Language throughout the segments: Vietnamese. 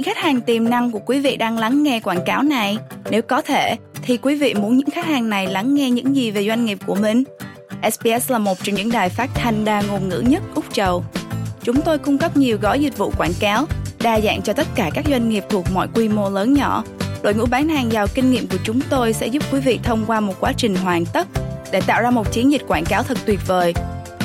những khách hàng tiềm năng của quý vị đang lắng nghe quảng cáo này? Nếu có thể, thì quý vị muốn những khách hàng này lắng nghe những gì về doanh nghiệp của mình? SBS là một trong những đài phát thanh đa ngôn ngữ nhất Úc Châu. Chúng tôi cung cấp nhiều gói dịch vụ quảng cáo, đa dạng cho tất cả các doanh nghiệp thuộc mọi quy mô lớn nhỏ. Đội ngũ bán hàng giàu kinh nghiệm của chúng tôi sẽ giúp quý vị thông qua một quá trình hoàn tất để tạo ra một chiến dịch quảng cáo thật tuyệt vời.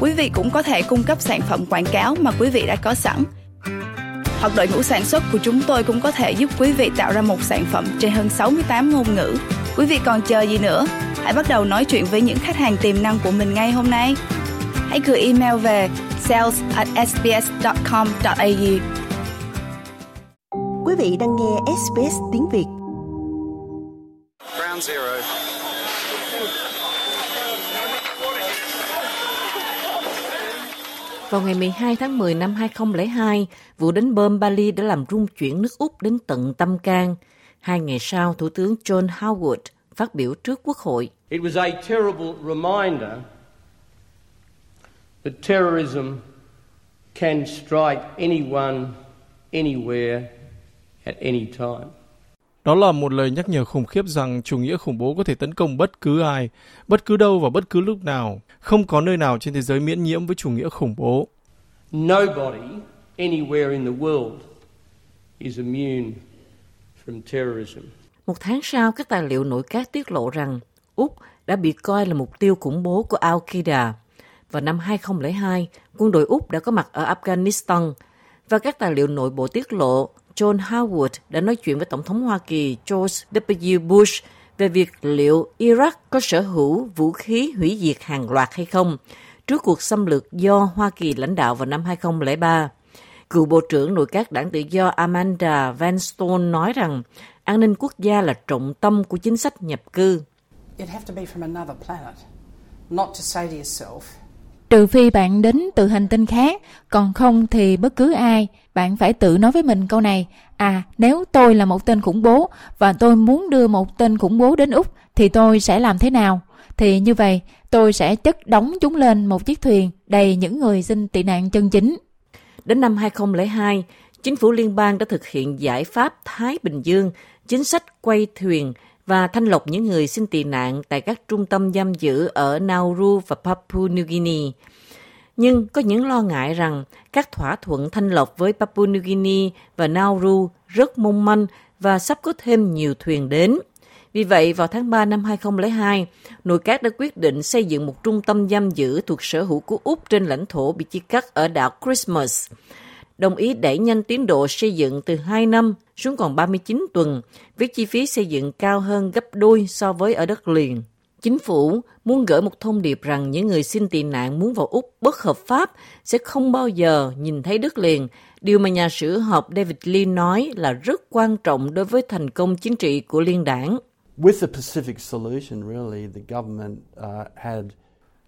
Quý vị cũng có thể cung cấp sản phẩm quảng cáo mà quý vị đã có sẵn hoặc đội ngũ sản xuất của chúng tôi cũng có thể giúp quý vị tạo ra một sản phẩm trên hơn 68 ngôn ngữ. Quý vị còn chờ gì nữa? Hãy bắt đầu nói chuyện với những khách hàng tiềm năng của mình ngay hôm nay. Hãy gửi email về sales at sbs.com.au Quý vị đang nghe SBS tiếng Việt. Ground zero. Vào ngày 12 tháng 10 năm 2002, vụ đánh bom Bali đã làm rung chuyển nước Úc đến tận tâm can. Hai ngày sau, Thủ tướng John Howard phát biểu trước Quốc hội. It was a terrible reminder that terrorism can strike anyone, anywhere, at any time. Đó là một lời nhắc nhở khủng khiếp rằng chủ nghĩa khủng bố có thể tấn công bất cứ ai, bất cứ đâu và bất cứ lúc nào. Không có nơi nào trên thế giới miễn nhiễm với chủ nghĩa khủng bố. Nobody anywhere in the world is immune from terrorism. Một tháng sau, các tài liệu nội các tiết lộ rằng Úc đã bị coi là mục tiêu khủng bố của Al-Qaeda. Vào năm 2002, quân đội Úc đã có mặt ở Afghanistan và các tài liệu nội bộ tiết lộ John Howard đã nói chuyện với Tổng thống Hoa Kỳ George W. Bush về việc liệu Iraq có sở hữu vũ khí hủy diệt hàng loạt hay không trước cuộc xâm lược do Hoa Kỳ lãnh đạo vào năm 2003. Cựu Bộ trưởng Nội các đảng tự do Amanda Vanstone nói rằng an ninh quốc gia là trọng tâm của chính sách nhập cư. You'd have to be from another planet, not to say to yourself, Trừ phi bạn đến từ hành tinh khác, còn không thì bất cứ ai, bạn phải tự nói với mình câu này, à nếu tôi là một tên khủng bố và tôi muốn đưa một tên khủng bố đến Úc thì tôi sẽ làm thế nào? Thì như vậy, tôi sẽ chất đóng chúng lên một chiếc thuyền đầy những người xin tị nạn chân chính. Đến năm 2002, chính phủ liên bang đã thực hiện giải pháp Thái Bình Dương, chính sách quay thuyền và thanh lọc những người xin tị nạn tại các trung tâm giam giữ ở Nauru và Papua New Guinea. Nhưng có những lo ngại rằng các thỏa thuận thanh lọc với Papua New Guinea và Nauru rất mong manh và sắp có thêm nhiều thuyền đến. Vì vậy, vào tháng 3 năm 2002, nội các đã quyết định xây dựng một trung tâm giam giữ thuộc sở hữu của Úc trên lãnh thổ bị chia cắt ở đảo Christmas đồng ý đẩy nhanh tiến độ xây dựng từ 2 năm xuống còn 39 tuần, với chi phí xây dựng cao hơn gấp đôi so với ở đất liền. Chính phủ muốn gửi một thông điệp rằng những người xin tị nạn muốn vào Úc bất hợp pháp sẽ không bao giờ nhìn thấy đất liền, điều mà nhà sử học David Lee nói là rất quan trọng đối với thành công chính trị của liên đảng. With the Pacific solution, really, the government uh, had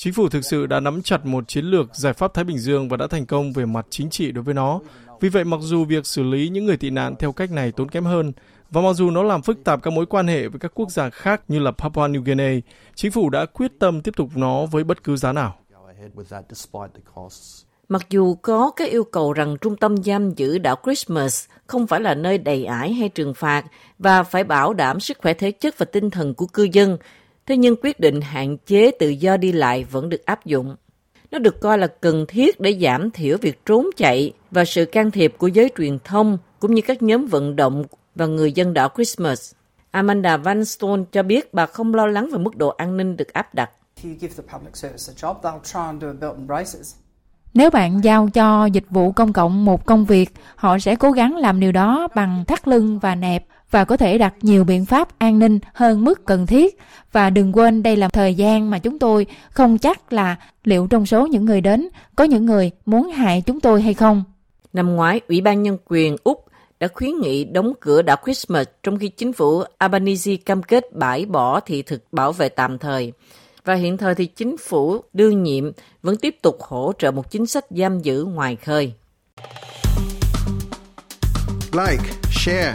Chính phủ thực sự đã nắm chặt một chiến lược giải pháp Thái Bình Dương và đã thành công về mặt chính trị đối với nó. Vì vậy, mặc dù việc xử lý những người tị nạn theo cách này tốn kém hơn, và mặc dù nó làm phức tạp các mối quan hệ với các quốc gia khác như là Papua New Guinea, chính phủ đã quyết tâm tiếp tục nó với bất cứ giá nào. Mặc dù có các yêu cầu rằng trung tâm giam giữ đảo Christmas không phải là nơi đầy ải hay trừng phạt và phải bảo đảm sức khỏe thể chất và tinh thần của cư dân, thế nhưng quyết định hạn chế tự do đi lại vẫn được áp dụng. Nó được coi là cần thiết để giảm thiểu việc trốn chạy và sự can thiệp của giới truyền thông cũng như các nhóm vận động và người dân đảo Christmas. Amanda Vanstone cho biết bà không lo lắng về mức độ an ninh được áp đặt. if you give the public service a job, they'll try and do a belt and braces. Nếu bạn giao cho dịch vụ công cộng một công việc, họ sẽ cố gắng làm điều đó bằng thắt lưng và nẹp và có thể đặt nhiều biện pháp an ninh hơn mức cần thiết. Và đừng quên đây là thời gian mà chúng tôi không chắc là liệu trong số những người đến có những người muốn hại chúng tôi hay không. Năm ngoái, Ủy ban Nhân quyền Úc đã khuyến nghị đóng cửa đảo Christmas trong khi chính phủ Albanese cam kết bãi bỏ thị thực bảo vệ tạm thời. Và hiện thời thì chính phủ đương nhiệm vẫn tiếp tục hỗ trợ một chính sách giam giữ ngoài khơi. Like, share,